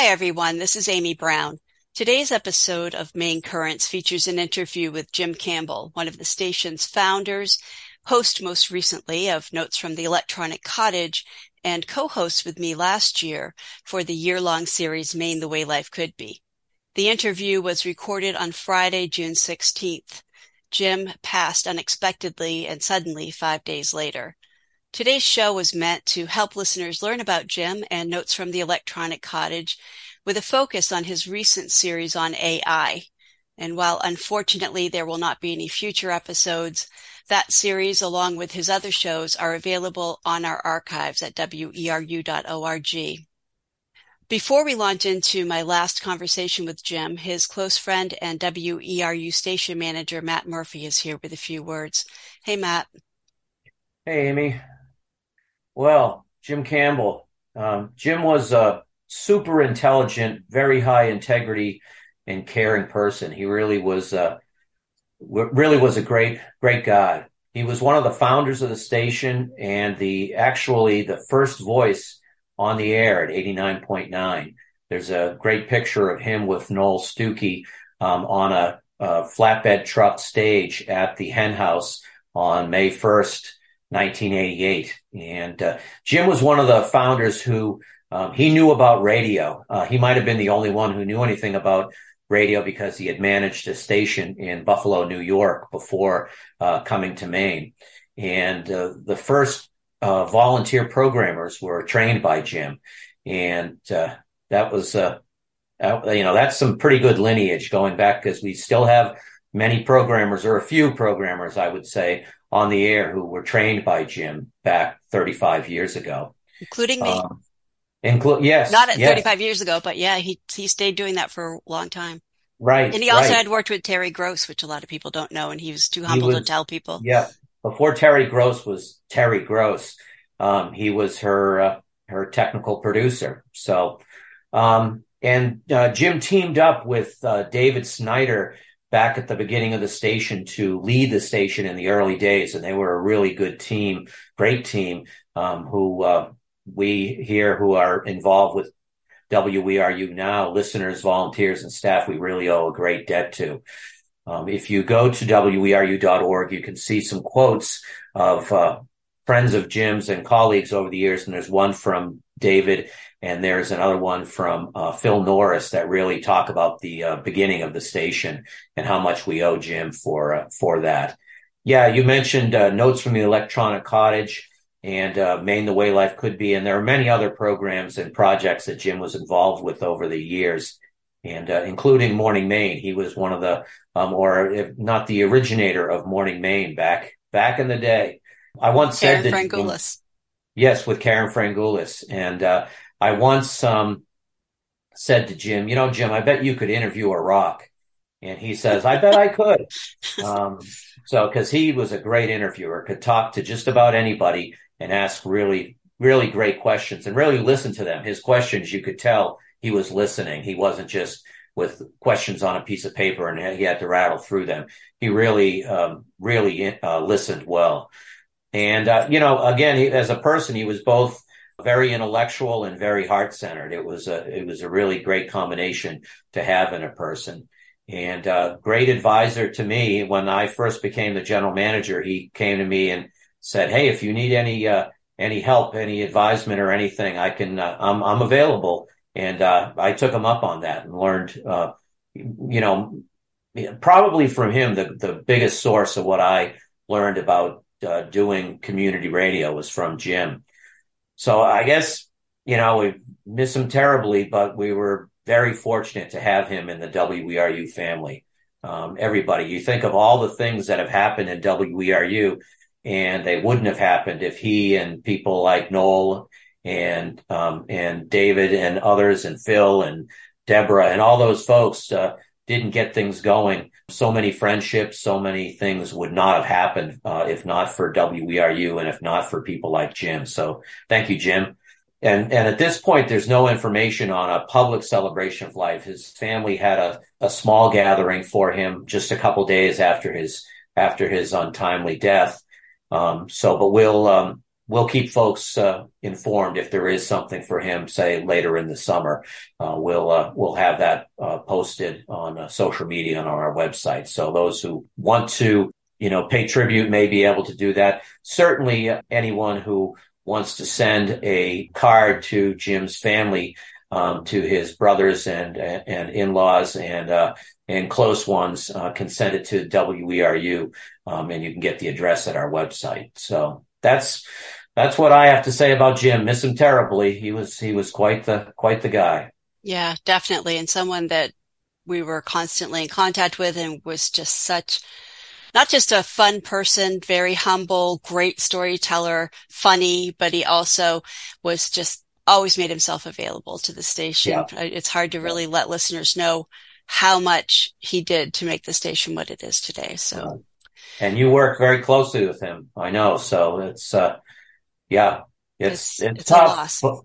Hi, everyone. This is Amy Browne. Today's episode of Maine Currents features an interview with Jim Campbell, one of the station's founders, host most recently of Notes from the Electronic Cottage, and co-host with me last year for the year-long series Maine the Way Life Could Be. The interview was recorded on Friday, June 16th. Jim passed unexpectedly and suddenly five days later. Today's show was meant to help listeners learn about Jim and Notes from the Electronic Cottage with a focus on his recent series on AI. And while unfortunately there will not be any future episodes, that series, along with his other shows, are available on our archives at weru.org. Before we launch into my last conversation with Jim, his close friend and WERU station manager, Matt Murphy, is here with a few words. Hey, Matt. Hey, Amy. Well, Jim Campbell. Um, Jim was a super intelligent, very high integrity and caring person. He really was, uh, really was a great, great guy. He was one of the founders of the station and the actually the first voice on the air at 89.9. There's a great picture of him with Noel Stookey um, on a, a flatbed truck stage at the Hen House on May 1st, 1988. And uh, Jim was one of the founders who um, he knew about radio. Uh, he might have been the only one who knew anything about radio because he had managed a station in Buffalo, New York before uh, coming to Maine. And uh, the first uh, volunteer programmers were trained by Jim. And uh, that was, you know, that's some pretty good lineage going back because we still have many programmers or a few programmers, I would say, on the air who were trained by Jim back 35 years ago, including me. Um, include yes, not at yes. 35 years ago, but yeah, he he stayed doing that for a long time. Right, and he also right. had worked with Terry Gross, which a lot of people don't know, and he was too humble was, to tell people. Yeah, before Terry Gross was Terry Gross, um, he was her uh, her technical producer. So, um, and uh, Jim teamed up with uh, David Snyder back at the beginning of the station to lead the station in the early days. And they were a really good team, great team, um, who, uh, we here who are involved with WERU now, listeners, volunteers, and staff, we really owe a great debt to. Um, if you go to weru.org, you can see some quotes of uh, friends of Jim's and colleagues over the years. And there's one from David and there's another one from uh, Phil Norris that really talk about the uh, beginning of the station and how much we owe Jim for uh, for that. Yeah, you mentioned uh, notes from the Electronic Cottage and uh, Maine the Way Life Could Be, and there are many other programs and projects that Jim was involved with over the years, and uh, including Morning Maine. He was one of the, um, or if not the originator of Morning Maine back back in the day. I once Karen said that. Frangulis. Yes, with Karen Frangulis, and I once um, said to Jim, you know, Jim, I bet you could interview a rock. And he says, I bet I could. Um, so, cause he was a great interviewer, could talk to just about anybody and ask really, really great questions and really listen to them. His questions, you could tell he was listening. He wasn't just with questions on a piece of paper and he had to rattle through them. He really, um, really uh, listened well. And, uh, you know, again, he, as a person, he was both very intellectual and very heart centered. It was a it was a really great combination to have in a person. And uh, great advisor to me when I first became the general manager. He came to me and said, "Hey, if you need any uh, any help, any advisement or anything, I can. Uh, I'm I'm available." And uh, I took him up on that and learned, uh, you know, probably from him the the biggest source of what I learned about uh, doing community radio was from Jim so I guess, you know, we miss him terribly, but we were very fortunate to have him in the WERU family. Um, everybody, you think of all the things that have happened in WERU and they wouldn't have happened if he and people like Noel and, um, and David and others and Phil and Deborah and all those folks, uh, didn't get things going. So many friendships, so many things would not have happened uh, if not for WERU and if not for people like Jim. So thank you, Jim. And and at this point, there's no information on a public celebration of life. His family had a, a small gathering for him just a couple days after his after his untimely death. Um, so, but we'll um, we'll keep folks uh, informed if there is something for him, say later in the summer. Uh, we'll uh, we'll have that uh, posted on uh, social media and on our website. So those who want to, you know, pay tribute may be able to do that. Certainly, anyone who wants to send a card to Jim's family, um, to his brothers and and in-laws and uh, and close ones, can send it to WERU, um, and you can get the address at our website. So that's that's what I have to say about Jim. Miss him terribly. He was he was quite the quite the guy. Yeah, definitely, and someone that we were constantly in contact with, and was just such not just a fun person, very humble, great storyteller, funny, but he also was just always made himself available to the station. Yeah. It's hard to really let listeners know how much he did to make the station what it is today. So, and you work very closely with him, I know. So it's uh, yeah, it's, it's, it's, it's tough. A loss.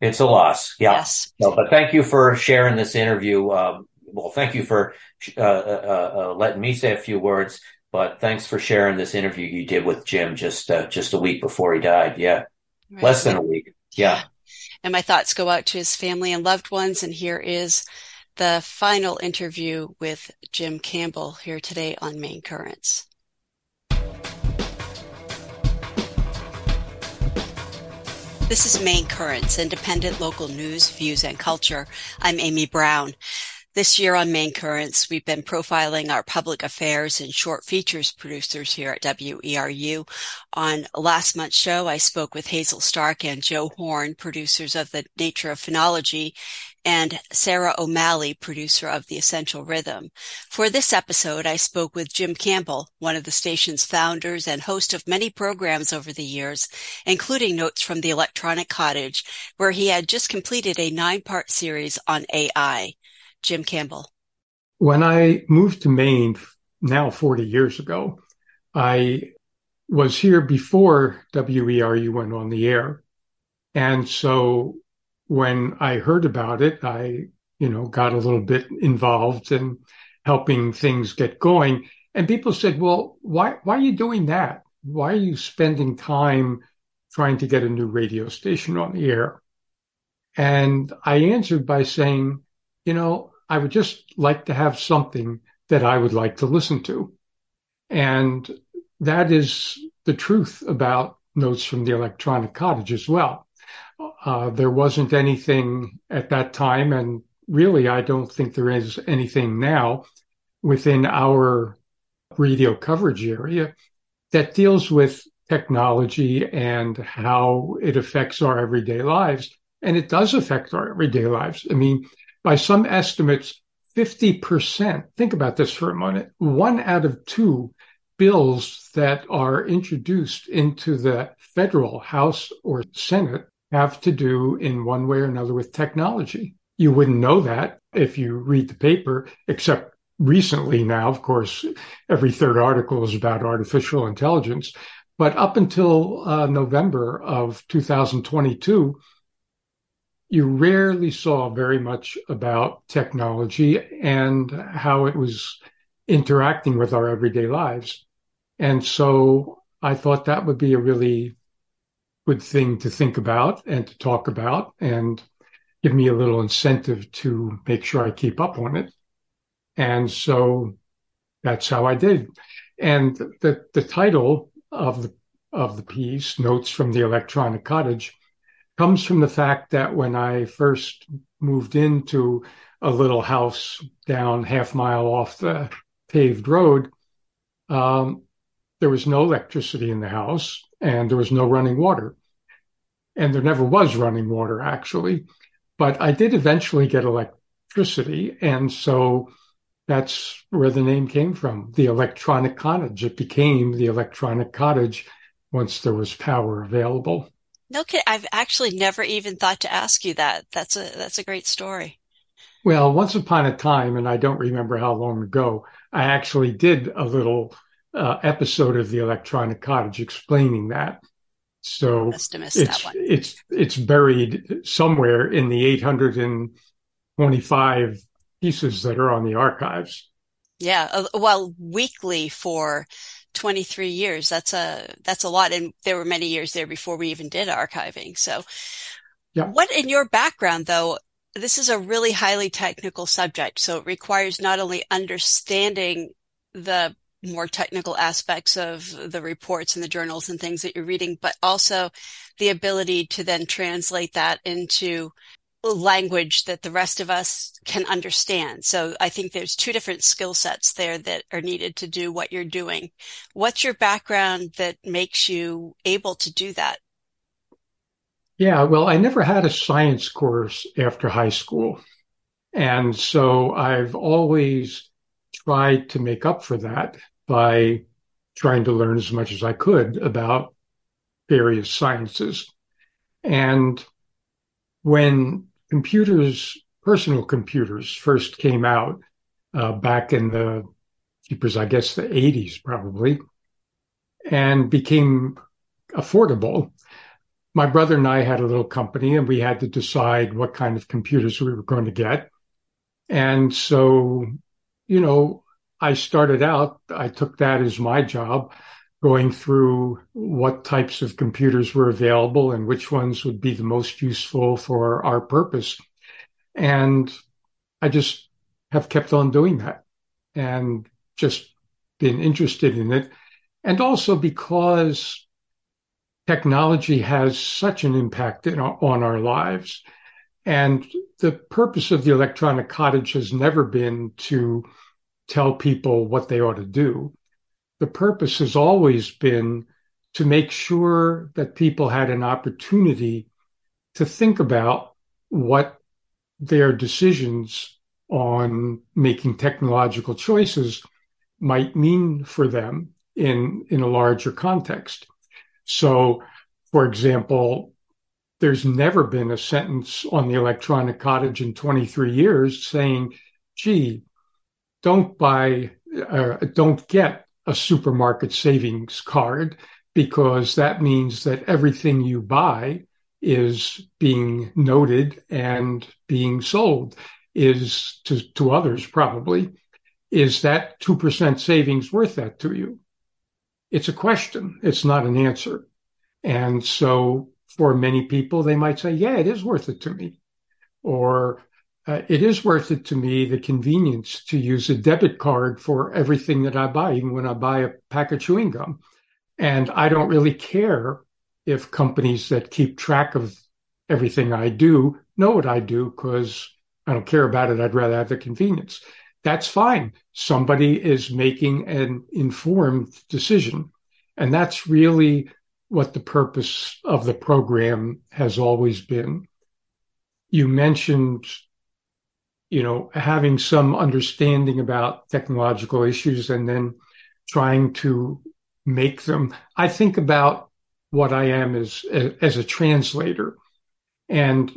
It's a loss. Yeah. Yes. No, but thank you for sharing this interview. Um, well, thank you for uh, uh, uh, letting me say a few words, but thanks for sharing this interview you did with Jim just uh, just a week before he died. Yeah, right. less than a week. Yeah. And my thoughts go out to his family and loved ones. And here is the final interview with Jim Campbell here today on Maine Currents. This is Maine Currents, independent local news, views, and culture. I'm Amy Browne. This year on Maine Currents, we've been profiling our public affairs and short features producers here at WERU. On last month's show, I spoke with Hazel Stark and Joe Horn, producers of The Nature of Phenology, and Sarah O'Malley, producer of The Essential Rhythm. For this episode, I spoke with Jim Campbell, one of the station's founders and host of many programs over the years, including Notes from the Electronic Cottage, where he had just completed a nine-part series on AI. Jim Campbell? When I moved to Maine now 40 years ago, I was here before WERU went on the air. And so when I heard about it, I, you know, got a little bit involved in helping things get going. And people said, well, why, why are you doing that? Why are you spending time trying to get a new radio station on the air? And I answered by saying, you know, I would just like to have something that I would like to listen to. And that is the truth about Notes from the Electronic Cottage as well. Uh, there wasn't anything at that time, and really, I don't think there is anything now within our radio coverage area that deals with technology and how it affects our everyday lives. And it does affect our everyday lives. I mean, by some estimates, 50%. Think about this for a moment. One out of two bills that are introduced into the federal House or Senate have to do in one way or another with technology. You wouldn't know that if you read the paper, except recently now, of course, every third article is about artificial intelligence. But up until uh, November of 2022, you rarely saw very much about technology and how it was interacting with our everyday lives. And so I thought that would be a really good thing to think about and to talk about and give me a little incentive to make sure I keep up on it. And so that's how I did. And the, the title of the, of the piece, Notes from the Electronic Cottage, comes from the fact that when I first moved into a little house down half mile off the paved road, um, there was no electricity in the house and there was no running water. And there never was running water, actually. But I did eventually get electricity. And so that's where the name came from the electronic cottage. It became the electronic cottage once there was power available. No kid, I've actually never even thought to ask you that. That's a that's a great story. Well, once upon a time, and I don't remember how long ago, I actually did a little uh, episode of the Electronic Cottage explaining that. So it's it's it's buried somewhere in the 825 pieces that are on the archives. Yeah, uh, well, weekly for 23 years. That's a, that's a lot. And there were many years there before we even did archiving. So yeah. what in your background though, this is a really highly technical subject. So it requires not only understanding the more technical aspects of the reports and the journals and things that you're reading, but also the ability to then translate that into language that the rest of us can understand. So I think there's two different skill sets there that are needed to do what you're doing. What's your background that makes you able to do that? Yeah, well, I never had a science course after high school. And so I've always tried to make up for that by trying to learn as much as I could about various sciences. And when computers, personal computers first came out uh, back in the, keepers, I guess the 80s probably, and became affordable. My brother and I had a little company and we had to decide what kind of computers we were going to get. And so, you know, I started out, I took that as my job, going through what types of computers were available and which ones would be the most useful for our purpose. And I just have kept on doing that and just been interested in it. And also because technology has such an impact our, on our lives. And the purpose of the electronic cottage has never been to tell people what they ought to do the purpose has always been to make sure that people had an opportunity to think about what their decisions on making technological choices might mean for them in, in a larger context. So, for example, there's never been a sentence on the electronic cottage in 23 years saying, gee, don't buy, or don't get a supermarket savings card because that means that everything you buy is being noted and being sold is to, to others probably. Is that 2% savings worth that to you? It's a question. It's not an answer. And so for many people, they might say, yeah, it is worth it to me. Or uh, it is worth it to me the convenience to use a debit card for everything that I buy, even when I buy a pack of chewing gum. And I don't really care if companies that keep track of everything I do know what I do because I don't care about it. I'd rather have the convenience. That's fine. Somebody is making an informed decision. And that's really what the purpose of the program has always been. You mentioned you know, having some understanding about technological issues and then trying to make them. I think about what I am as, as a translator. And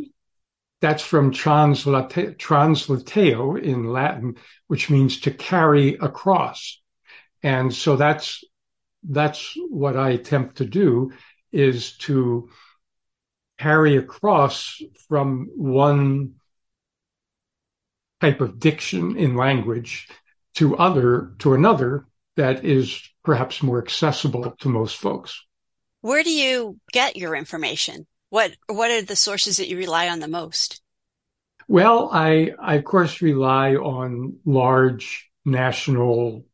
that's from translate, translateo in Latin, which means to carry across. And so that's, that's what I attempt to do is to carry across from one type of diction in language to other to another that is perhaps more accessible to most folks. Where do you get your information? What what are the sources that you rely on the most? Well, I, I of course rely on large national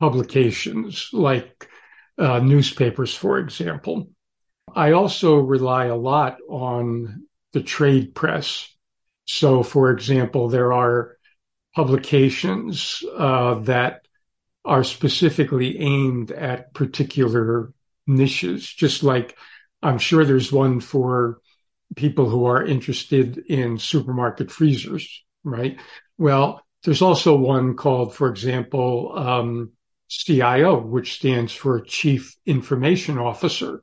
publications like uh, newspapers, for example. I also rely a lot on the trade press so, for example, there are publications uh, that are specifically aimed at particular niches, just like I'm sure there's one for people who are interested in supermarket freezers, right? Well, there's also one called, for example, um, CIO, which stands for Chief Information Officer.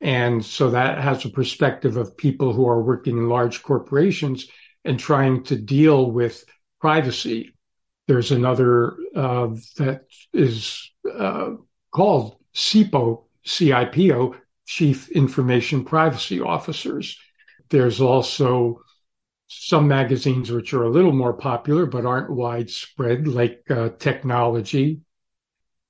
And so that has a perspective of people who are working in large corporations and trying to deal with privacy. There's another uh, that is uh, called CIPO, CIPO, Chief Information Privacy Officers. There's also some magazines which are a little more popular but aren't widespread, like uh, Technology.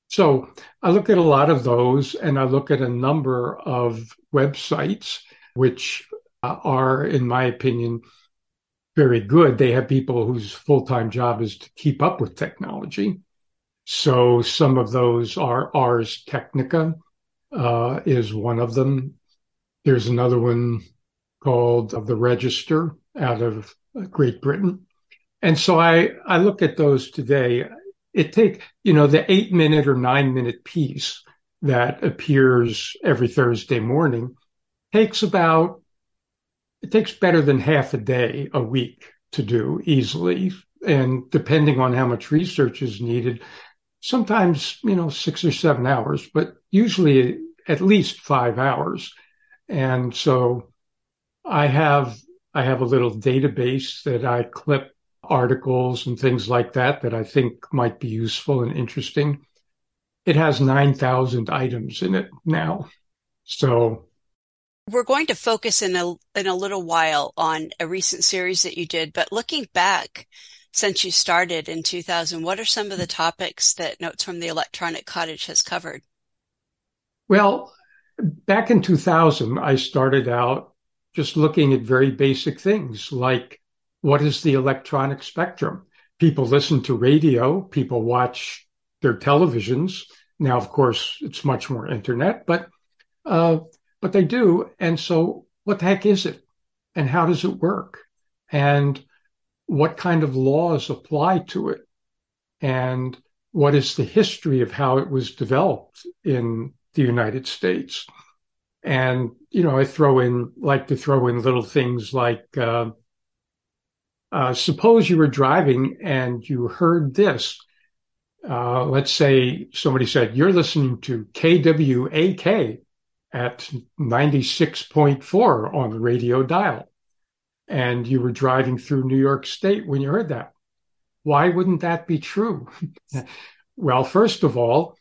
So I look at a lot of those and I look at a number of websites which are, in my opinion, very good. They have people whose full time job is to keep up with technology. So some of those are Ars Technica uh, is one of them. There's another one called The Register out of Great Britain. And so I, I look at those today. It take, you know, the eight minute or nine minute piece that appears every Thursday morning takes about, it takes better than half a day a week to do easily. And depending on how much research is needed, sometimes, you know, six or seven hours, but usually at least five hours. And so I have, I have a little database that I clip articles and things like that that I think might be useful and interesting. It has 9,000 items in it now. So we're going to focus in a in a little while on a recent series that you did, but looking back since you started in 2000, what are some of the topics that Notes from the Electronic Cottage has covered? Well, back in 2000, I started out just looking at very basic things like what is the electronic spectrum? People listen to radio, people watch their televisions. Now, of course, it's much more internet, but uh, but they do. And so, what the heck is it? And how does it work? And what kind of laws apply to it? And what is the history of how it was developed in the United States? And, you know, I throw in, like to throw in little things like, uh, uh, suppose you were driving and you heard this. Uh, let's say somebody said, you're listening to KWAK at 96.4 on the radio dial. And you were driving through New York State when you heard that. Why wouldn't that be true? well, first of all,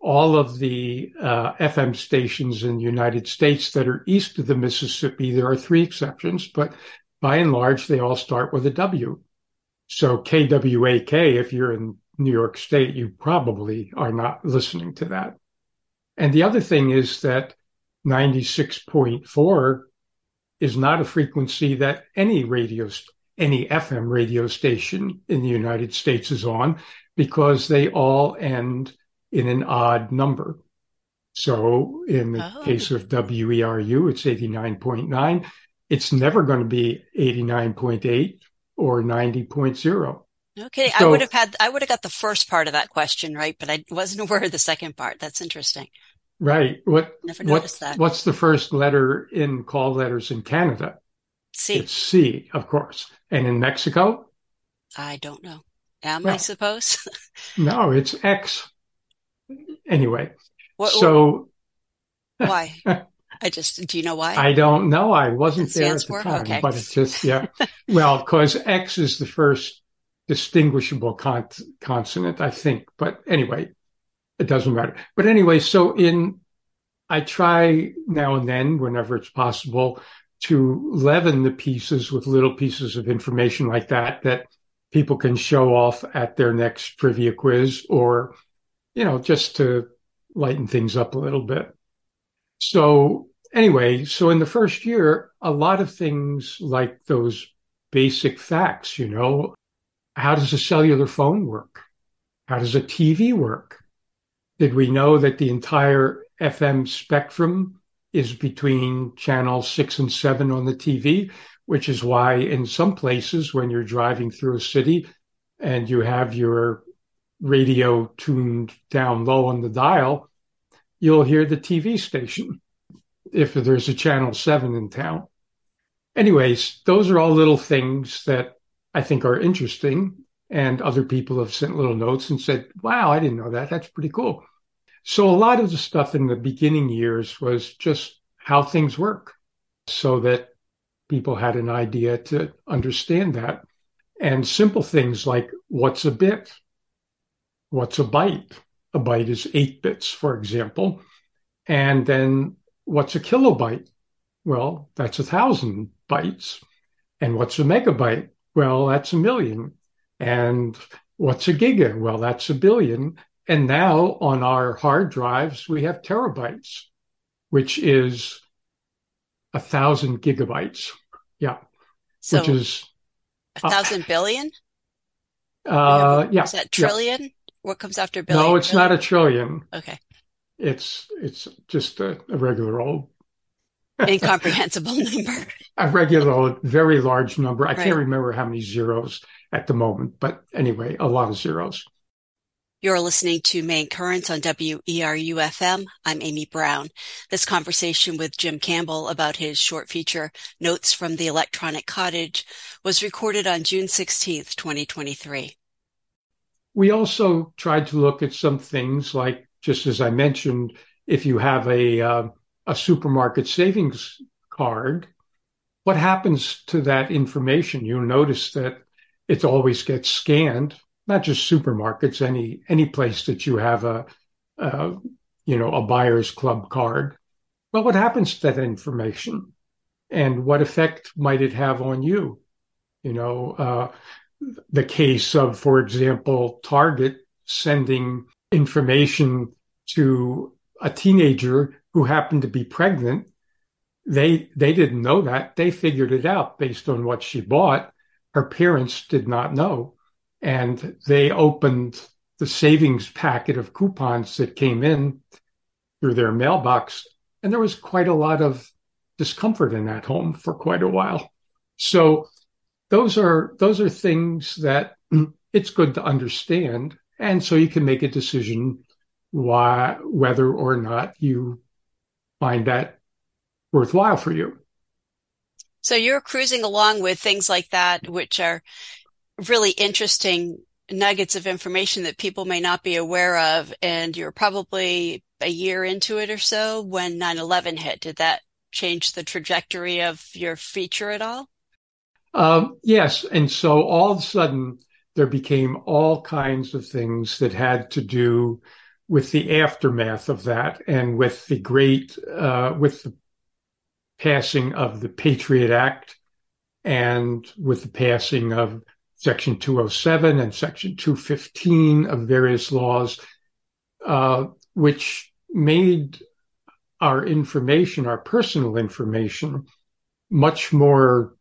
all of the uh, FM stations in the United States that are east of the Mississippi, there are three exceptions, but by and large, they all start with a W. So KWAK, if you're in New York State, you probably are not listening to that. And the other thing is that 96.4 is not a frequency that any radio, any FM radio station in the United States is on because they all end in an odd number. So in the oh. case of WERU, it's 89.9. It's never going to be 89.8 or 90.0. Okay, so, I would have had I would have got the first part of that question right, but I wasn't aware of the second part. That's interesting. Right. What Never noticed what, that. What's the first letter in call letters in Canada? C. It's C, of course. And in Mexico? I don't know. Am well, I suppose? no, it's X. Anyway. What, so why? I just do you know why? I don't know. I wasn't there at the for? time, okay. but it's just yeah. well, because X is the first distinguishable con- consonant, I think. But anyway, it doesn't matter. But anyway, so in, I try now and then, whenever it's possible, to leaven the pieces with little pieces of information like that, that people can show off at their next trivia quiz or, you know, just to lighten things up a little bit. So anyway, so in the first year, a lot of things like those basic facts, you know, how does a cellular phone work? How does a TV work? Did we know that the entire FM spectrum is between channel six and seven on the TV, which is why in some places when you're driving through a city and you have your radio tuned down low on the dial, you'll hear the TV station if there's a channel seven in town. Anyways, those are all little things that I think are interesting. And other people have sent little notes and said, wow, I didn't know that. That's pretty cool. So a lot of the stuff in the beginning years was just how things work so that people had an idea to understand that. And simple things like what's a bit? What's a byte? A byte is eight bits, for example. And then what's a kilobyte? Well, that's a thousand bytes. And what's a megabyte? Well, that's a million. And what's a giga? Well, that's a billion. And now on our hard drives, we have terabytes, which is a thousand gigabytes. Yeah. So which is a thousand billion? Uh, yeah. Is that trillion? Yeah. What comes after billion? No, it's billion? not a trillion. Okay. It's it's just a, a regular old incomprehensible number. a regular old, very large number. I right. can't remember how many zeros at the moment, but anyway, a lot of zeros. You're listening to Maine Currents on WERU FM. I'm Amy Browne. This conversation with Jim Campbell about his short feature, Notes from the Electronic Cottage, was recorded on June 16th, 2023. We also tried to look at some things like, just as I mentioned, if you have a, uh, a supermarket savings card, what happens to that information? You'll notice that it always gets scanned not just supermarkets, any any place that you have a, a you know a buyer's club card. Well, what happens to that information, and what effect might it have on you? You know, uh, the case of, for example, Target sending information to a teenager who happened to be pregnant. They they didn't know that. They figured it out based on what she bought. Her parents did not know and they opened the savings packet of coupons that came in through their mailbox. And there was quite a lot of discomfort in that home for quite a while. So those are, those are things that it's good to understand. And so you can make a decision why, whether or not you find that worthwhile for you. So you're cruising along with things like that, which are really interesting nuggets of information that people may not be aware of. And you're probably a year into it or so when 9 11 hit. Did that change the trajectory of your feature at all? Um, yes. And so all of a sudden, there became all kinds of things that had to do with the aftermath of that and with the great, uh, with the passing of the Patriot Act and with the passing of Section 207 and Section 215 of various laws, uh, which made our information, our personal information, much more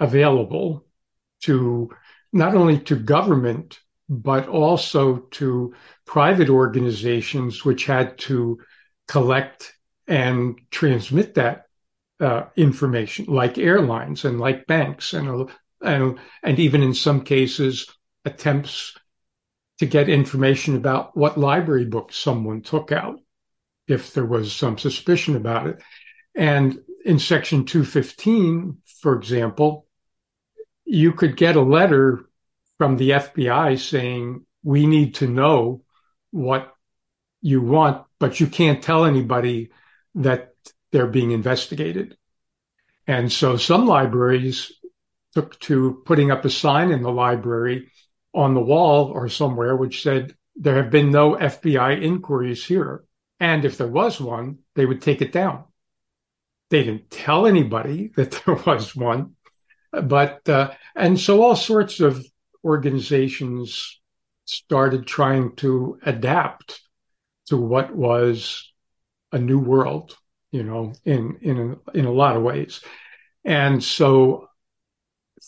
available to not only to government, but also to private organizations which had to collect and transmit that uh, information, like airlines and like banks and and, and even in some cases attempts to get information about what library books someone took out if there was some suspicion about it. And in section 215, for example, you could get a letter from the FBI saying, we need to know what you want, but you can't tell anybody that they're being investigated. And so some libraries took to putting up a sign in the library on the wall or somewhere which said, there have been no FBI inquiries here. And if there was one, they would take it down. They didn't tell anybody that there was one. But, uh, and so all sorts of organizations started trying to adapt to what was a new world, you know, in, in, in a lot of ways. And so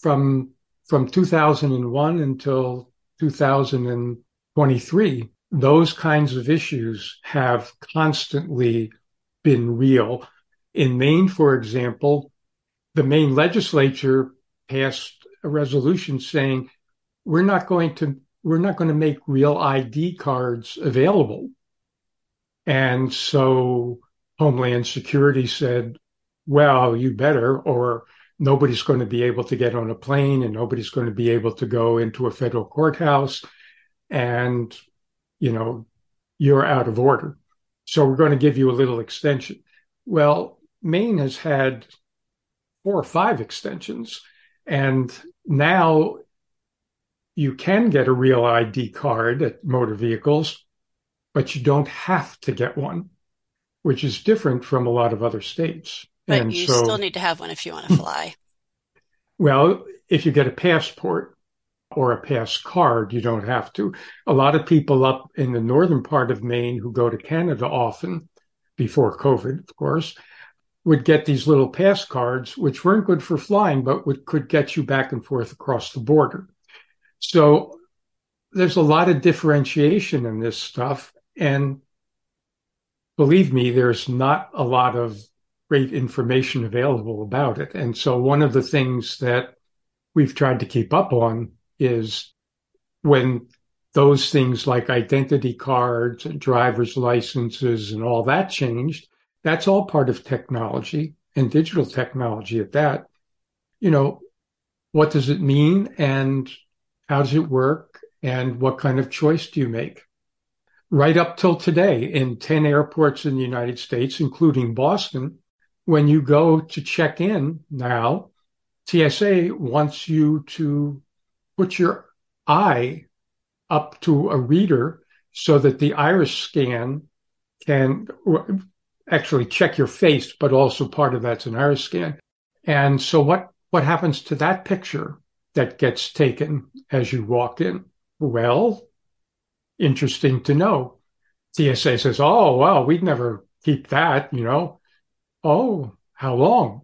from from 2001 until 2023, those kinds of issues have constantly been real. In Maine, for example, the Maine legislature passed a resolution saying we're not going to we're not going to make real ID cards available. And so Homeland Security said, well, you better, or nobody's going to be able to get on a plane and nobody's going to be able to go into a federal courthouse. And you know you're out of order. So we're going to give you a little extension. Well maine has had four or five extensions. And now you can get a real id card at motor vehicles but you don't have to get one which is different from a lot of other states but and you so, still need to have one if you want to fly. Well, if you get a passport, or a pass card. You don't have to. A lot of people up in the northern part of Maine who go to Canada often, before COVID, of course, would get these little pass cards, which weren't good for flying, but would, could get you back and forth across the border. So there's a lot of differentiation in this stuff. And believe me, there's not a lot of great information available about it. And so one of the things that we've tried to keep up on is when those things like identity cards and driver's licenses and all that changed, that's all part of technology and digital technology at that. You know, what does it mean and how does it work and what kind of choice do you make? Right up till today in 10 airports in the United States, including Boston, when you go to check in now, TSA wants you to put your eye up to a reader so that the iris scan can actually check your face, but also part of that's an iris scan. And so what, what happens to that picture that gets taken as you walk in? Well, interesting to know. TSA says, Oh, well, we'd never keep that, you know. Oh, how long?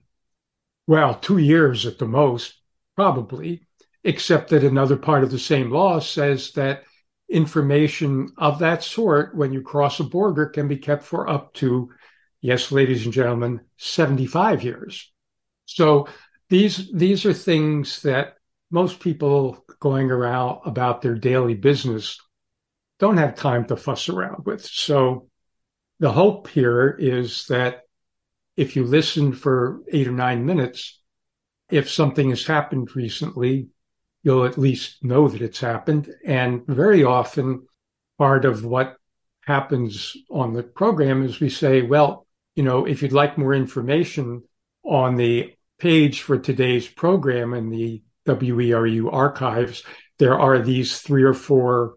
Well, two years at the most, probably, except that another part of the same law says that information of that sort, when you cross a border, can be kept for up to, yes, ladies and gentlemen, 75 years. So these, these are things that most people going around about their daily business don't have time to fuss around with. So the hope here is that if you listen for eight or nine minutes, if something has happened recently, you'll at least know that it's happened. And very often, part of what happens on the program is we say, well, you know, if you'd like more information on the page for today's program in the WERU archives, there are these three or four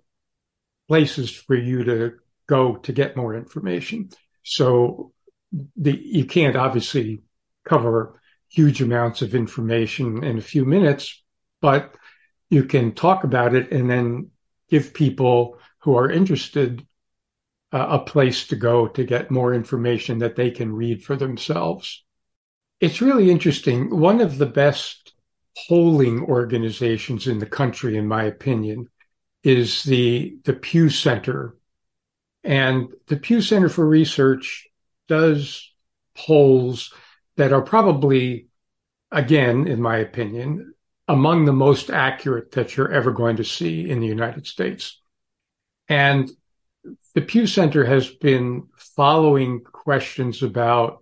places for you to go to get more information. So the, you can't obviously cover huge amounts of information in a few minutes, but you can talk about it and then give people who are interested uh, a place to go to get more information that they can read for themselves. It's really interesting. One of the best polling organizations in the country, in my opinion, is the, the Pew Center. And the Pew Center for Research does polls that are probably, again, in my opinion, among the most accurate that you're ever going to see in the United States. And the Pew Center has been following questions about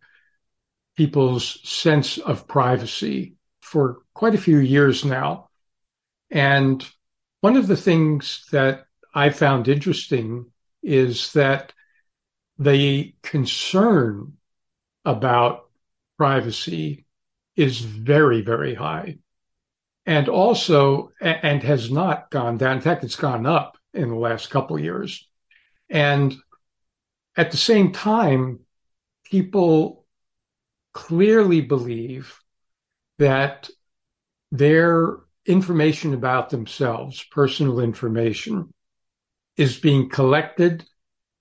people's sense of privacy for quite a few years now. And one of the things that I found interesting is that the concern about privacy is very, very high. And also, and has not gone down. In fact, it's gone up in the last couple of years. And at the same time, people clearly believe that their information about themselves, personal information, is being collected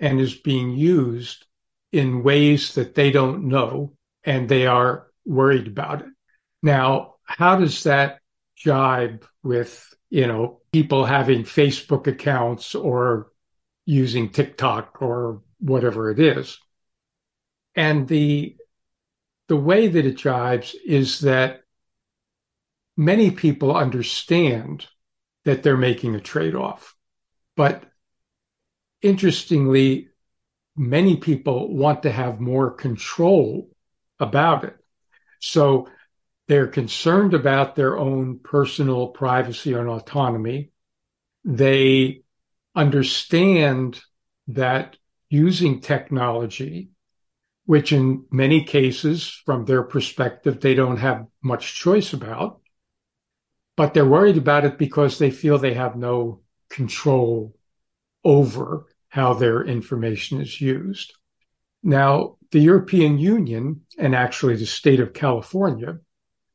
and is being used in ways that they don't know and they are worried about it. Now, how does that jibe with, you know, people having Facebook accounts or using TikTok or whatever it is? And the, the way that it jibes is that many people understand that they're making a trade off. But interestingly, many people want to have more control about it. So they're concerned about their own personal privacy and autonomy. They understand that using technology, which in many cases, from their perspective, they don't have much choice about, but they're worried about it because they feel they have no control over how their information is used. Now, the European Union and actually the state of California,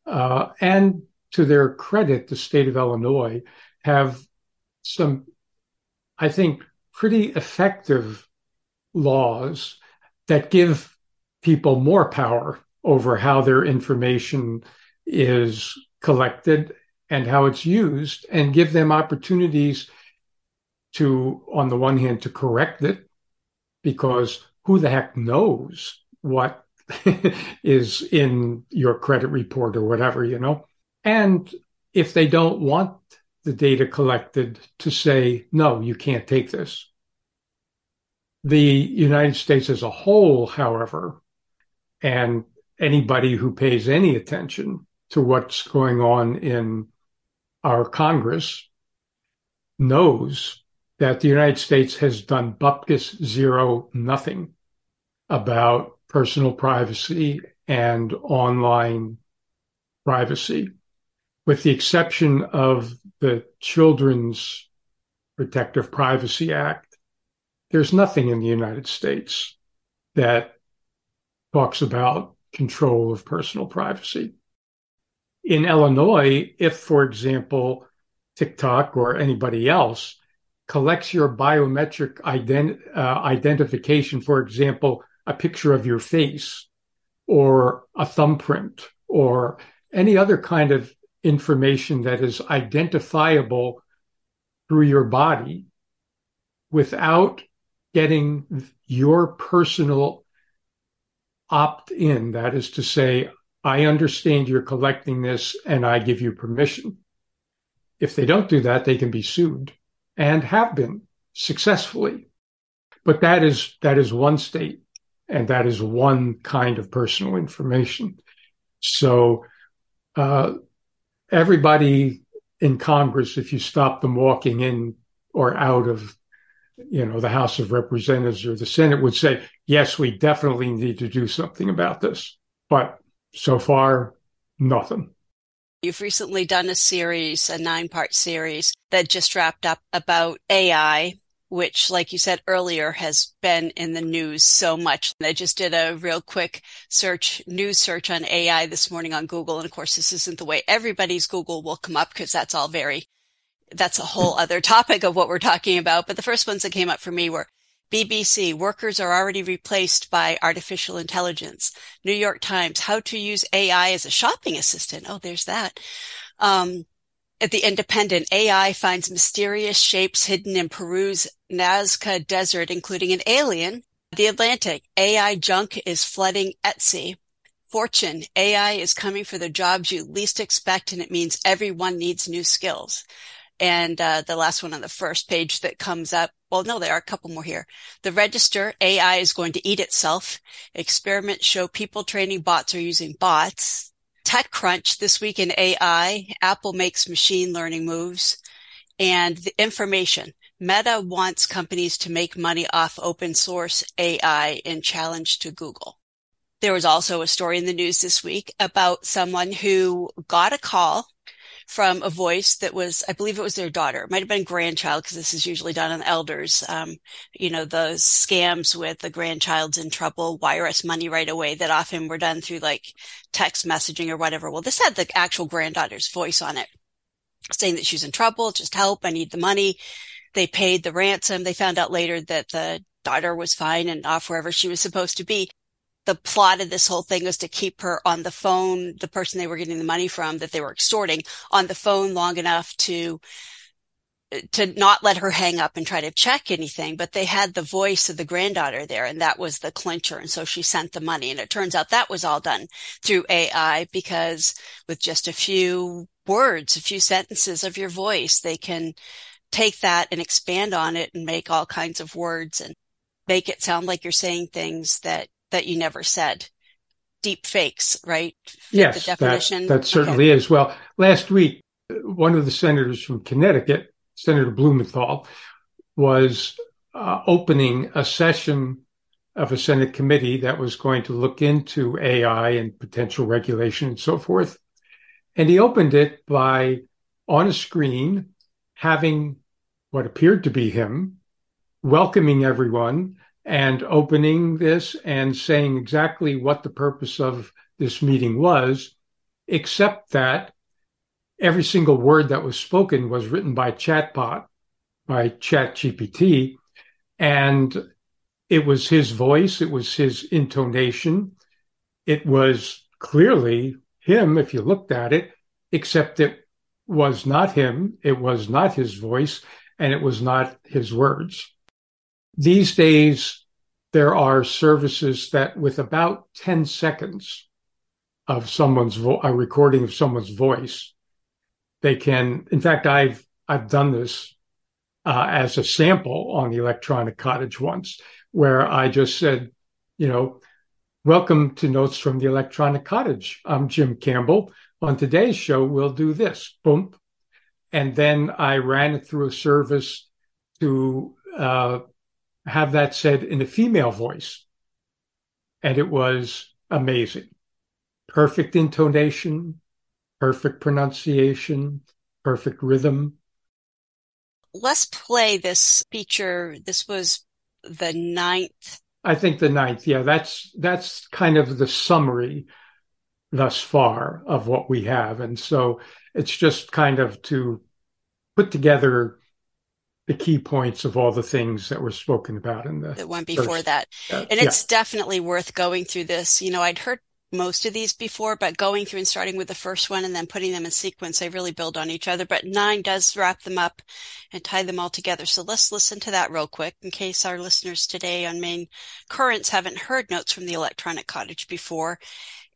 uh, and to their credit, the state of Illinois have some, I think, pretty effective laws that give people more power over how their information is collected and how it's used and give them opportunities to, on the one hand, to correct it because who the heck knows what is in your credit report or whatever, you know? And if they don't want the data collected to say, no, you can't take this. The United States as a whole, however, and anybody who pays any attention to what's going on in our Congress knows that the United States has done bupkis zero nothing about personal privacy and online privacy, with the exception of the Children's Protective Privacy Act. There's nothing in the United States that talks about control of personal privacy. In Illinois, if, for example, TikTok or anybody else collects your biometric ident- uh, identification, for example, a picture of your face or a thumbprint or any other kind of information that is identifiable through your body without getting your personal opt in. That is to say, I understand you're collecting this and I give you permission. If they don't do that, they can be sued and have been successfully. But that is, that is one state and that is one kind of personal information. So, uh, everybody in Congress, if you stop them walking in or out of, you know, the House of Representatives or the Senate would say, yes, we definitely need to do something about this. But so far, nothing. You've recently done a series, a nine part series that just wrapped up about AI which, like you said earlier, has been in the news so much. I just did a real quick search, news search on AI this morning on Google. And of course, this isn't the way everybody's Google will come up because that's all very, that's a whole other topic of what we're talking about. But the first ones that came up for me were BBC, workers are already replaced by artificial intelligence. New York Times, how to use AI as a shopping assistant. Oh, there's that. Um, at the Independent, AI finds mysterious shapes hidden in Peru's Nazca Desert, including an alien. The Atlantic, AI junk is flooding Etsy. Fortune, AI is coming for the jobs you least expect, and it means everyone needs new skills. And uh, the last one on the first page that comes up, well, no, there are a couple more here. The register, AI is going to eat itself. Experiments show people training bots are using bots. TechCrunch this week in AI, Apple makes machine learning moves and the information. Meta wants companies to make money off open source AI in challenge to Google. There was also a story in the news this week about someone who got a call from a voice that was, I believe it was their daughter. It might have been grandchild because this is usually done on elders. Um, you know, those scams with the grandchild's in trouble, wire us money right away that often were done through like text messaging or whatever. Well, this had the actual granddaughter's voice on it saying that she's in trouble. Just help. I need the money. They paid the ransom. They found out later that the daughter was fine and off wherever she was supposed to be the plot of this whole thing was to keep her on the phone, the person they were getting the money from that they were extorting on the phone long enough to to not let her hang up and try to check anything, but they had the voice of the granddaughter there and that was the clincher. And so she sent the money. And it turns out that was all done through AI because with just a few words, a few sentences of your voice, they can take that and expand on it and make all kinds of words and make it sound like you're saying things that that you never said. Deep fakes, right? Yes, the definition. That, that certainly okay. is. Well, last week, one of the senators from Connecticut, Senator Blumenthal, was uh, opening a session of a Senate committee that was going to look into AI and potential regulation and so forth. And he opened it by on a screen having what appeared to be him welcoming everyone and opening this and saying exactly what the purpose of this meeting was, except that every single word that was spoken was written by chatbot, by ChatGPT. And it was his voice, it was his intonation. It was clearly him if you looked at it, except it was not him, it was not his voice, and it was not his words. These days, there are services that with about 10 seconds of someone's vo- a recording of someone's voice, they can, in fact, I've, I've done this uh, as a sample on the electronic cottage once where I just said, you know, welcome to notes from the electronic cottage. I'm Jim Campbell. On today's show, we'll do this, boom. And then I ran it through a service to uh, have that said in a female voice. And it was amazing. Perfect intonation, perfect pronunciation, perfect rhythm. Let's play this feature. This was the ninth. I think the ninth. Yeah, that's that's kind of the summary thus far of what we have, and so it's just kind of to put together the key points of all the things that were spoken about in the, the one before first, that. Uh, and it's yeah. definitely worth going through this. You know, I'd heard most of these before, but going through and starting with the first one and then putting them in sequence, they really build on each other. But nine does wrap them up and tie them all together. So let's listen to that real quick in case our listeners today on Maine Currents haven't heard notes from the electronic cottage before.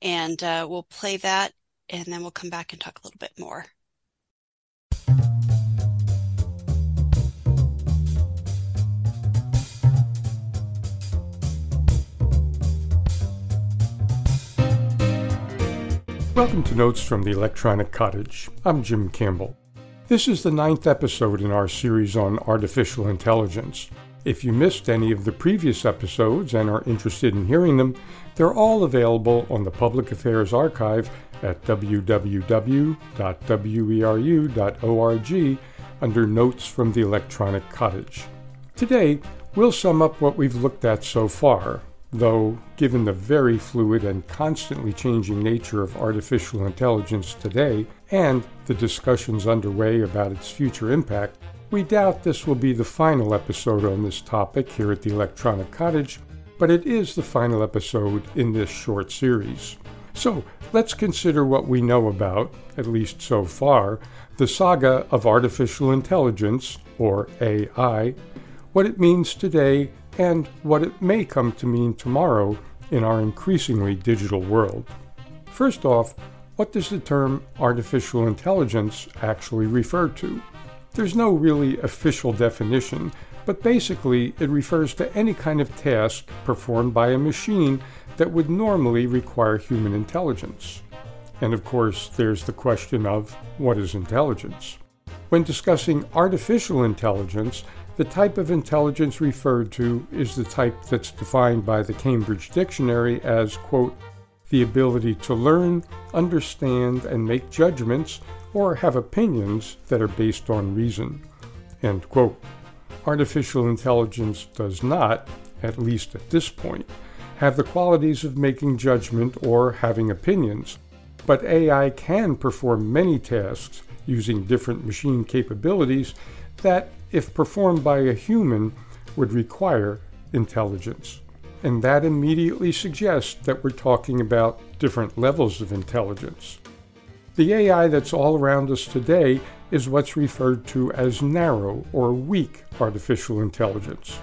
And uh, we'll play that and then we'll come back and talk a little bit more. Welcome to Notes from the Electronic Cottage. I'm Jim Campbell. This is the ninth episode in our series on artificial intelligence. If you missed any of the previous episodes and are interested in hearing them, they're all available on the Public Affairs Archive at www.weru.org under Notes from the Electronic Cottage. Today, we'll sum up what we've looked at so far, though, given the very fluid and constantly changing nature of artificial intelligence today and the discussions underway about its future impact, we doubt this will be the final episode on this topic here at the Electronic Cottage, but it is the final episode in this short series. So let's consider what we know about, at least so far, the saga of artificial intelligence, or AI, what it means today, and what it may come to mean tomorrow in our increasingly digital world. First off, what does the term artificial intelligence actually refer to? There's no really official definition, but basically it refers to any kind of task performed by a machine that would normally require human intelligence. And of course, there's the question of what is intelligence? When discussing artificial intelligence, the type of intelligence referred to is the type that's defined by the Cambridge Dictionary as, quote, the ability to learn, understand, and make judgments or have opinions that are based on reason. End quote. Artificial intelligence does not, at least at this point, have the qualities of making judgment or having opinions, but AI can perform many tasks using different machine capabilities that, if performed by a human, would require intelligence. And that immediately suggests that we're talking about different levels of intelligence. The AI that's all around us today is what's referred to as narrow or weak artificial intelligence.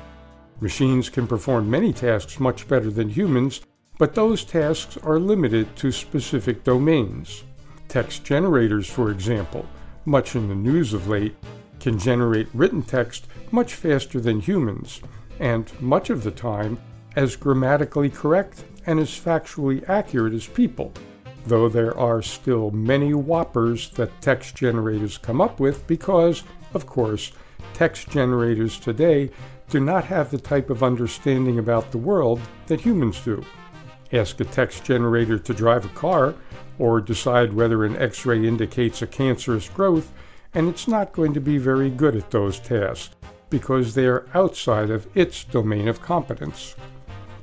Machines can perform many tasks much better than humans, but those tasks are limited to specific domains. Text generators, for example, much in the news of late, can generate written text much faster than humans, and much of the time as grammatically correct and as factually accurate as people, though there are still many whoppers that text generators come up with because, of course, text generators today do not have the type of understanding about the world that humans do. Ask a text generator to drive a car or decide whether an x ray indicates a cancerous growth, and it's not going to be very good at those tasks because they are outside of its domain of competence.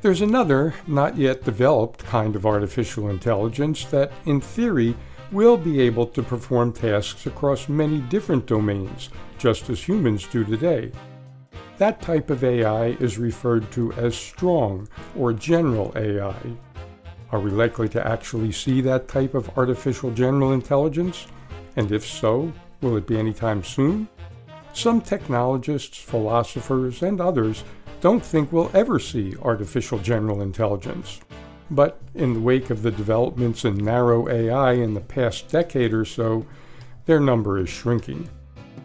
There's another, not yet developed kind of artificial intelligence that, in theory, will be able to perform tasks across many different domains, just as humans do today. That type of AI is referred to as strong or general AI. Are we likely to actually see that type of artificial general intelligence? And if so, will it be anytime soon? Some technologists, philosophers, and others don't think we'll ever see artificial general intelligence. But in the wake of the developments in narrow AI in the past decade or so, their number is shrinking.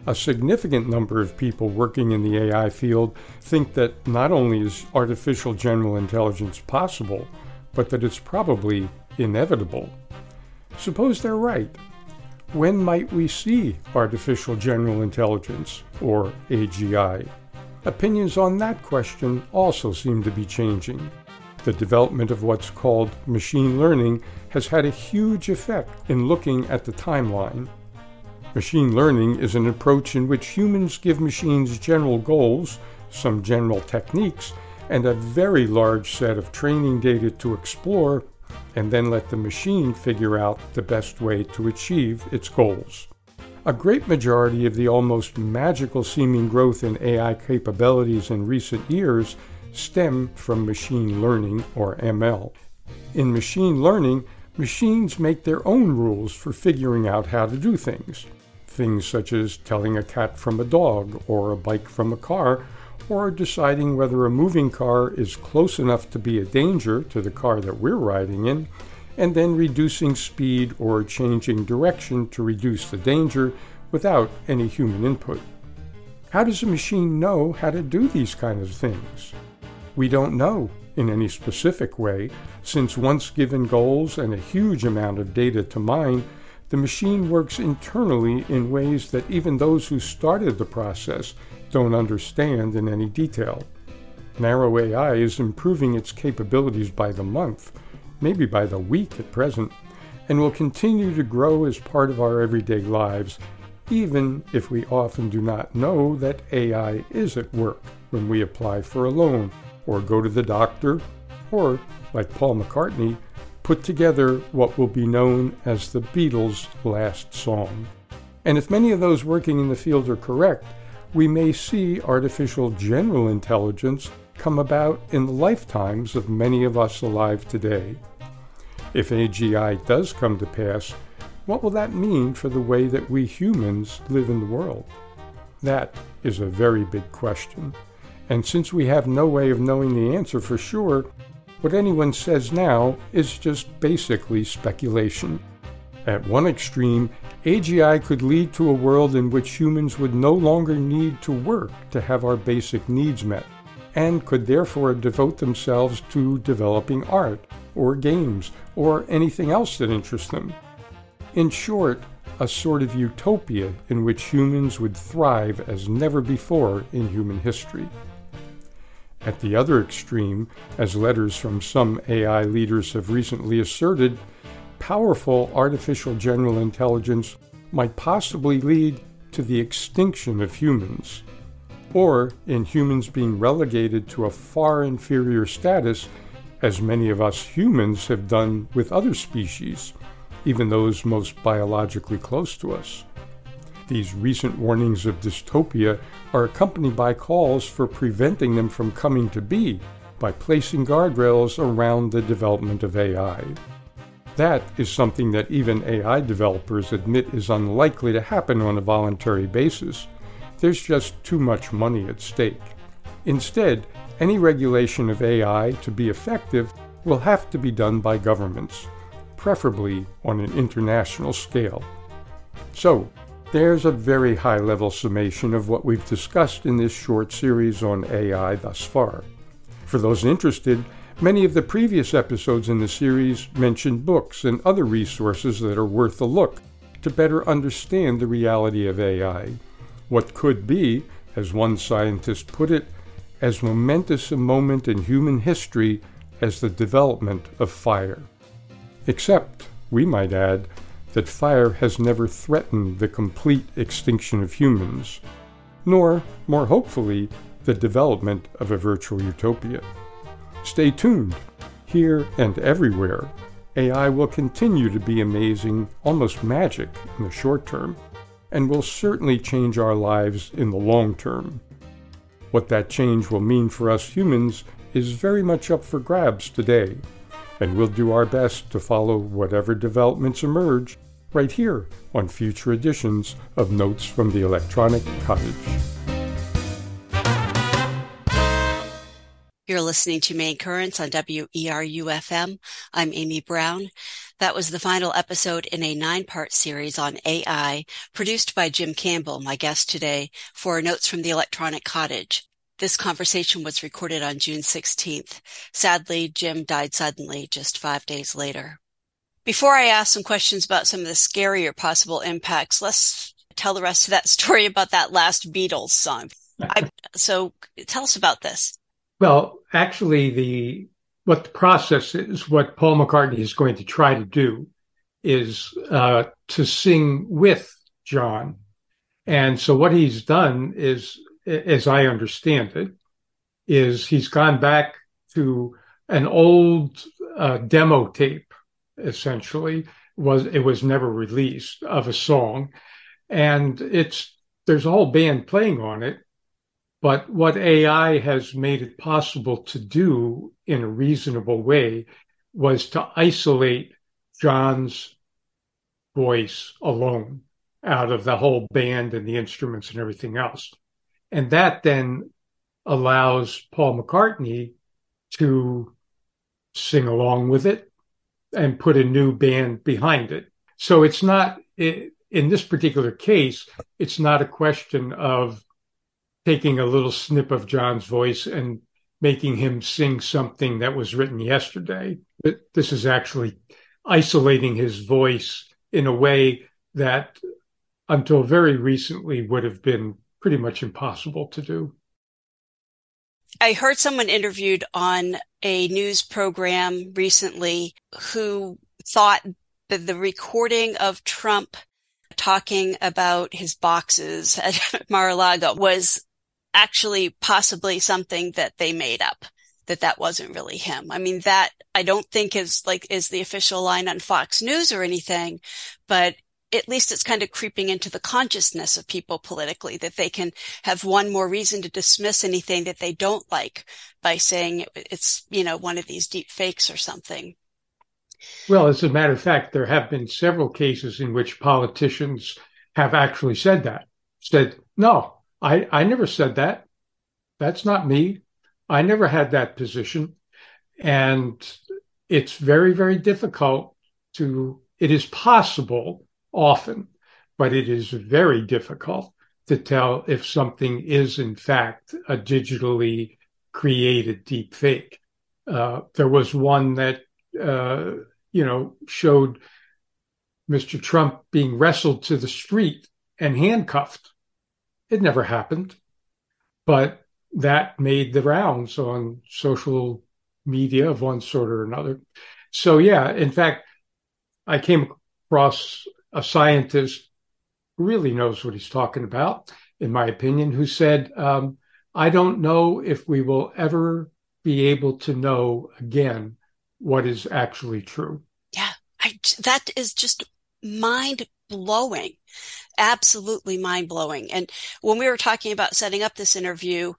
A significant number of people working in the AI field think that not only is artificial general intelligence possible, but that it's probably inevitable. Suppose they're right. When might we see artificial general intelligence, or AGI? Opinions on that question also seem to be changing. The development of what's called machine learning has had a huge effect in looking at the timeline. Machine learning is an approach in which humans give machines general goals, some general techniques, and a very large set of training data to explore, and then let the machine figure out the best way to achieve its goals. A great majority of the almost magical seeming growth in AI capabilities in recent years stem from machine learning, or ML. In machine learning, machines make their own rules for figuring out how to do things. Things such as telling a cat from a dog, or a bike from a car, or deciding whether a moving car is close enough to be a danger to the car that we're riding in, and then reducing speed or changing direction to reduce the danger without any human input. How does a machine know how to do these kind of things? We don't know in any specific way, since once given goals and a huge amount of data to mine, the machine works internally in ways that even those who started the process don't understand in any detail. Narrow AI is improving its capabilities by the month, maybe by the week at present, and will continue to grow as part of our everyday lives, even if we often do not know that AI is at work when we apply for a loan, or go to the doctor, or, like Paul McCartney, put together what will be known as the Beatles' last song. And if many of those working in the field are correct, we may see artificial general intelligence come about in the lifetimes of many of us alive today. If AGI does come to pass, what will that mean for the way that we humans live in the world? That is a very big question. And since we have no way of knowing the answer for sure, what anyone says now is just basically speculation. At one extreme, AGI could lead to a world in which humans would no longer need to work to have our basic needs met, and could therefore devote themselves to developing art, or games, or anything else that interests them. In short, a sort of utopia in which humans would thrive as never before in human history. At the other extreme, as letters from some AI leaders have recently asserted, powerful artificial general intelligence might possibly lead to the extinction of humans, or in humans being relegated to a far inferior status, as many of us humans have done with other species, even those most biologically close to us. These recent warnings of dystopia are accompanied by calls for preventing them from coming to be by placing guardrails around the development of AI. That is something that even AI developers admit is unlikely to happen on a voluntary basis. There's just too much money at stake. Instead, any regulation of AI to be effective will have to be done by governments, preferably on an international scale. So, there's a very high level summation of what we've discussed in this short series on AI thus far. For those interested, many of the previous episodes in the series mentioned books and other resources that are worth a look to better understand the reality of AI. What could be, as one scientist put it, as momentous a moment in human history as the development of fire. Except, we might add, that fire has never threatened the complete extinction of humans, nor, more hopefully, the development of a virtual utopia. Stay tuned. Here and everywhere, AI will continue to be amazing, almost magic, in the short term, and will certainly change our lives in the long term. What that change will mean for us humans is very much up for grabs today, and we'll do our best to follow whatever developments emerge right here on future editions of Notes from the Electronic Cottage. You're listening to Maine Currents on WERU FM. I'm Amy Browne. That was the final episode in a nine part series on AI produced by Jim Campbell, my guest today, for Notes from the Electronic Cottage. This conversation was recorded on June 16th. Sadly, Jim died suddenly just five days later. Before I ask some questions about some of the scarier possible impacts, let's tell the rest of that story about that last Beatles song. I, so tell us about this. Well, actually, the what the process is, what Paul McCartney is going to try to do, is uh, to sing with John. And so what he's done is, as I understand it, is he's gone back to an old uh, demo tape, essentially. Was it was never released of a song, and it's there's a whole band playing on it, but what AI has made it possible to do in a reasonable way was to isolate John's voice alone out of the whole band and the instruments and everything else. And that then allows Paul McCartney to sing along with it and put a new band behind it. So it's not, in this particular case, it's not a question of taking a little snip of John's voice and making him sing something that was written yesterday. This is actually isolating his voice in a way that until very recently would have been pretty much impossible to do. I heard someone interviewed on a news program recently who thought that the recording of Trump talking about his boxes at Mar-a-Lago was actually possibly something that they made up that that wasn't really him. I mean, that I don't think is like, is the official line on Fox News or anything, but at least it's kind of creeping into the consciousness of people politically that they can have one more reason to dismiss anything that they don't like by saying it's, you know, one of these deep fakes or something. Well, as a matter of fact, there have been several cases in which politicians have actually said that, said, no, I, I never said that. That's not me. I never had that position. And it's very, very difficult to, it is possible often, but it is very difficult to tell if something is in fact a digitally created deep fake. Uh, there was one that, uh, you know, showed Mr. Trump being wrestled to the street and handcuffed. It never happened, but that made the rounds on social media of one sort or another. So yeah, in fact, I came across a scientist who really knows what he's talking about, in my opinion, who said, um, I don't know if we will ever be able to know again what is actually true. Yeah, I, that is just mind blowing absolutely mind blowing. And when we were talking about setting up this interview,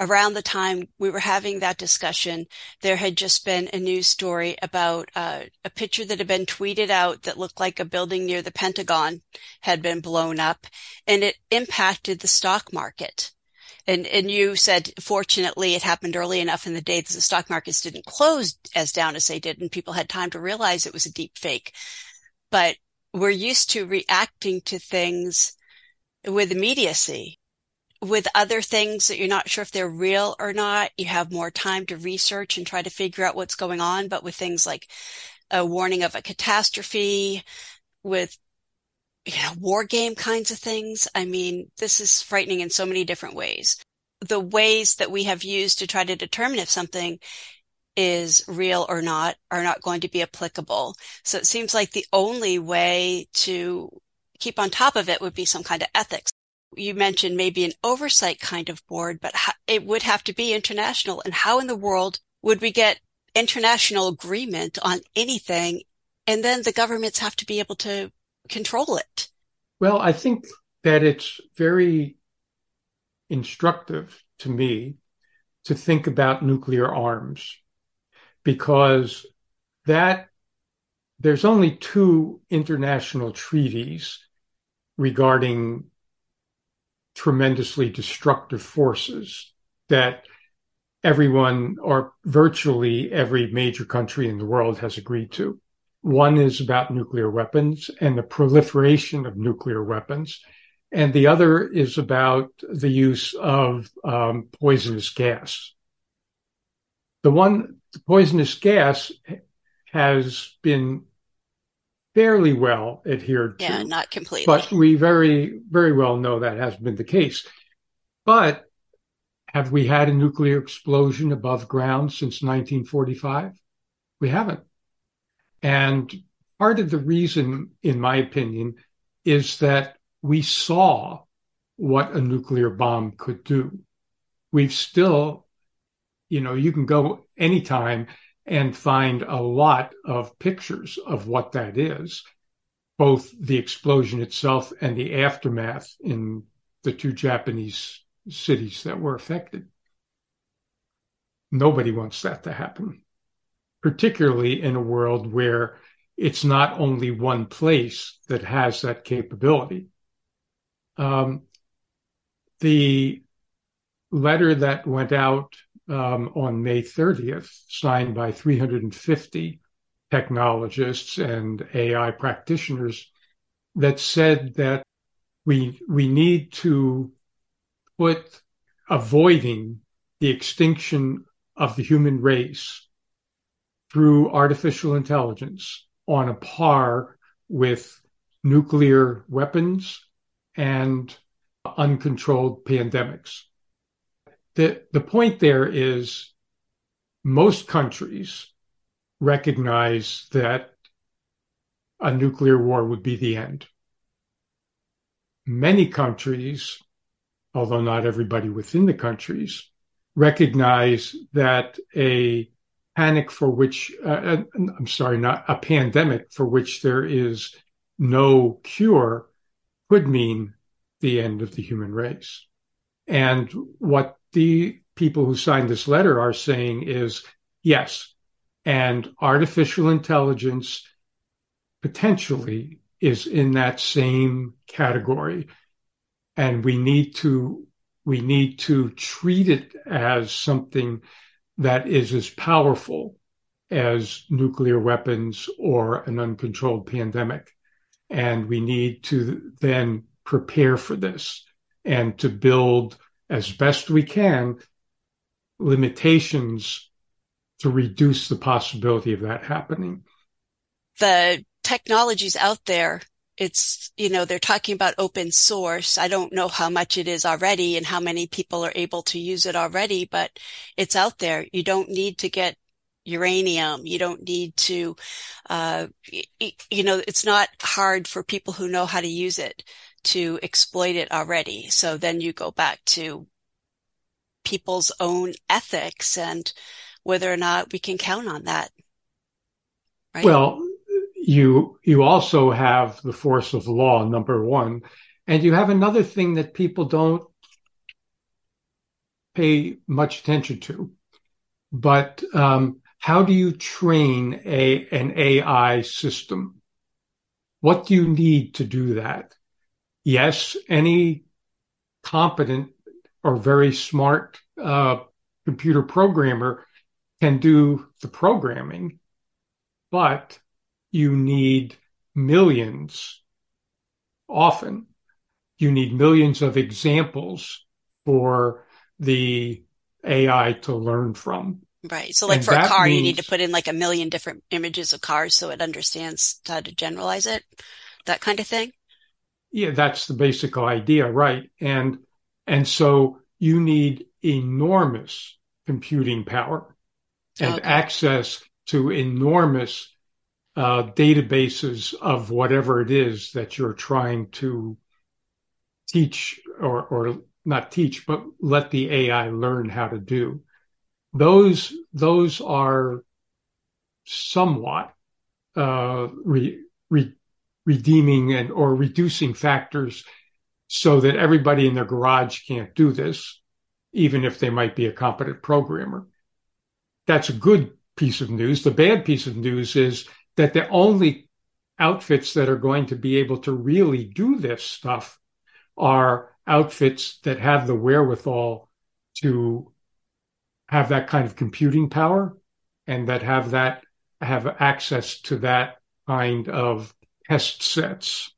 around the time we were having that discussion, there had just been a news story about uh, a picture that had been tweeted out that looked like a building near the Pentagon had been blown up and it impacted the stock market. And, and you said, fortunately, it happened early enough in the day that the stock markets didn't close as down as they did and people had time to realize it was a deep fake. But we're used to reacting to things with immediacy. With other things that you're not sure if they're real or not, you have more time to research and try to figure out what's going on. But with things like a warning of a catastrophe, with you know, war game kinds of things. I mean, this is frightening in so many different ways. The ways that we have used to try to determine if something is real or not are not going to be applicable. So it seems like the only way to keep on top of it would be some kind of ethics. You mentioned maybe an oversight kind of board, but it would have to be international. And how in the world would we get international agreement on anything and then the governments have to be able to control it. Well, I think that it's very instructive to me to think about nuclear arms because that there's only two international treaties regarding tremendously destructive forces that everyone or virtually every major country in the world has agreed to. One is about nuclear weapons and the proliferation of nuclear weapons. And the other is about the use of um, poisonous gas. The one, the poisonous gas has been fairly well adhered yeah, to. Yeah, not completely. But we very, very well know that hasn't been the case. But have we had a nuclear explosion above ground since 1945? We haven't. And part of the reason, in my opinion, is that we saw what a nuclear bomb could do. We've still, you know, you can go anytime and find a lot of pictures of what that is, both the explosion itself and the aftermath in the two Japanese cities that were affected. Nobody wants that to happen, particularly in a world where it's not only one place that has that capability. Um, the letter that went out um, on May 30th, signed by 350 technologists and AI practitioners, that said that we we need to put avoiding the extinction of the human race through artificial intelligence on a par with nuclear weapons and uncontrolled pandemics the the point there is most countries recognize that a nuclear war would be the end. Many countries, although not everybody within the countries, recognize that a panic for which, uh, I'm sorry, not a pandemic for which there is no cure could mean the end of the human race. And what the people who signed this letter are saying is yes, and artificial intelligence potentially is in that same category. And we need to we need to treat it as something that is as powerful as nuclear weapons or an uncontrolled pandemic. And we need to then prepare for this and to build as best we can limitations to reduce the possibility of that happening. The technologies out there, it's, you know, they're talking about open source. I don't know how much it is already and how many people are able to use it already, but it's out there. You don't need to get uranium. You don't need to, uh, you know, it's not hard for people who know how to use it to exploit it already. So then you go back to people's own ethics and whether or not we can count on that. Right? Well, you you also have the force of law, number one, and you have another thing that people don't pay much attention to. But um, how do you train a an AI system? What do you need to do that? Yes, any competent or very smart uh, computer programmer can do the programming, but you need millions. Often, you need millions of examples for the AI to learn from. Right. So, like and for a car, means, you need to put in like a million different images of cars so it understands how to generalize it, that kind of thing. Yeah, that's the basic idea, right? And and so you need enormous computing power and okay. access to enormous uh, databases of whatever it is that you're trying to teach or, or not teach, but let the AI learn how to do. Those, those are somewhat uh, re, re, redeeming and or reducing factors so that everybody in their garage can't do this, even if they might be a competent programmer. That's a good piece of news. The bad piece of news is that the only outfits that are going to be able to really do this stuff are outfits that have the wherewithal to have that kind of computing power and that have that have access to that kind of test sets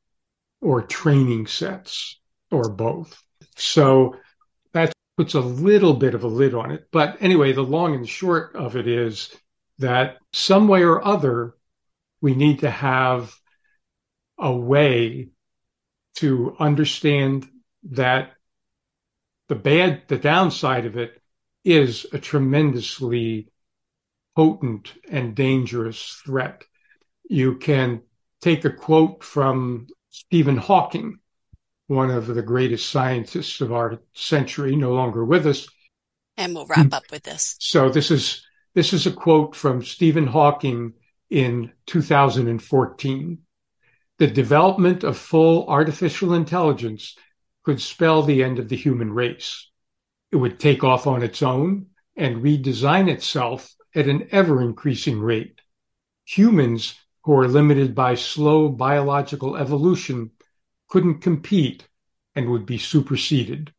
or training sets or both. So that puts a little bit of a lid on it. But anyway, the long and short of it is that some way or other, we need to have a way to understand that the bad, the downside of it is a tremendously potent and dangerous threat. You can take a quote from Stephen Hawking, one of the greatest scientists of our century, no longer with us. And we'll wrap up with this. So this is this is a quote from Stephen Hawking in 2014. The development of full artificial intelligence could spell the end of the human race. It would take off on its own and redesign itself at an ever increasing rate. Humans who are limited by slow biological evolution couldn't compete and would be superseded.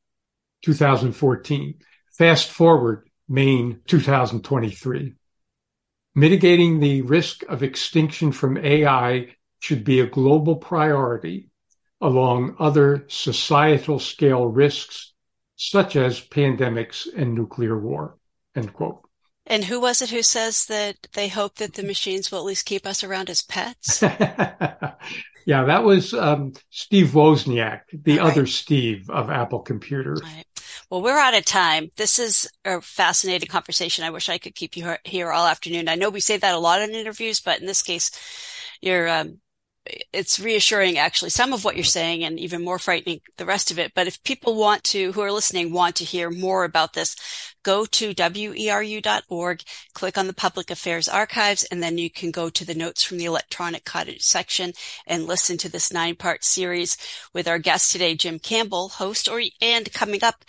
2014. Fast forward, Maine 2023. Mitigating the risk of extinction from AI should be a global priority along other societal scale risks such as pandemics and nuclear war. End quote. And who was it who says that they hope that the machines will at least keep us around as pets? yeah, that was um, Steve Wozniak, the other Steve of Apple Computer. Right. Well, we're out of time. This is a fascinating conversation. I wish I could keep you here all afternoon. I know we say that a lot in interviews, but in this case, you're um, it's reassuring actually some of what you're saying and even more frightening the rest of it. But if people want to, who are listening, want to hear more about this, go to weru.org, click on the public affairs archives, and then you can go to the notes from the electronic cottage section and listen to this nine part series with our guest today, Jim Campbell, host or, and coming up,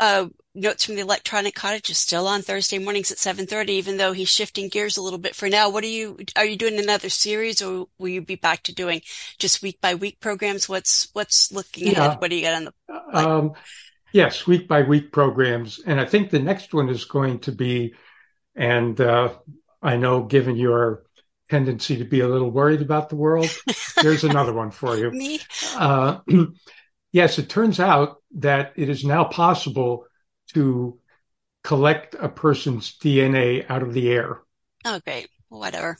uh, Notes from the Electronic Cottage is still on Thursday mornings at 7:30 even though he's shifting gears a little bit for now. What are you are you doing another series or will you be back to doing just week by week programs? What's what's looking yeah. ahead? What do you got on the like? um, yes, week by week programs and I think the next one is going to be and uh, I know given your tendency to be a little worried about the world, there's another one for you. Me? Uh, yes, it turns out that it is now possible to collect a person's DNA out of the air. Oh, great. Whatever.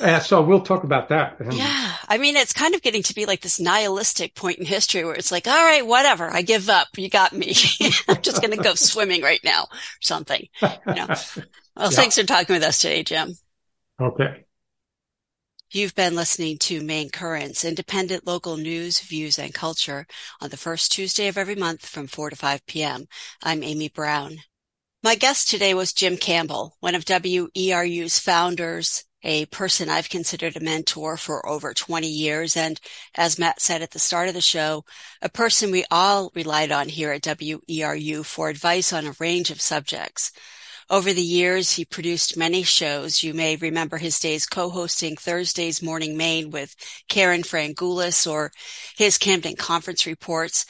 Uh, so we'll talk about that. Yeah. I mean, it's kind of getting to be like this nihilistic point in history where it's like, all right, whatever. I give up. You got me. I'm just going to go swimming right now or something. You know? Well, yeah. thanks for talking with us today, Jim. Okay. You've been listening to Maine Currents, independent local news, views, and culture on the first Tuesday of every month from 4 to 5 p.m. I'm Amy Browne. My guest today was Jim Campbell, one of WERU's founders, a person I've considered a mentor for over 20 years. And as Matt said at the start of the show, a person we all relied on here at WERU for advice on a range of subjects. Over the years, he produced many shows. You may remember his days co-hosting Thursday's Morning Maine with Karen Frangulis or his Camden Conference reports.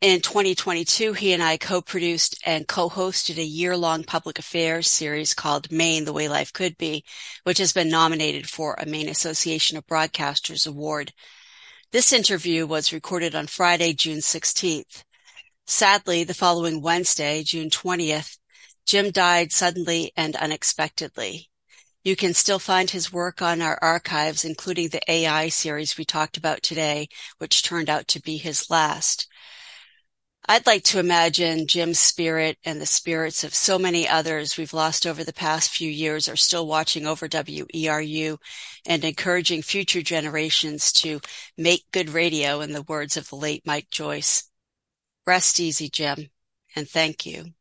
In 2022, he and I co-produced and co-hosted a year-long public affairs series called Maine, The Way Life Could Be, which has been nominated for a Maine Association of Broadcasters Award. This interview was recorded on Friday, June 16th. Sadly, the following Wednesday, June 20th, Jim died suddenly and unexpectedly. You can still find his work on our archives, including the AI series we talked about today, which turned out to be his last. I'd like to imagine Jim's spirit and the spirits of so many others we've lost over the past few years are still watching over WERU and encouraging future generations to make good radio in the words of the late Mike Joyce. Rest easy, Jim, and thank you.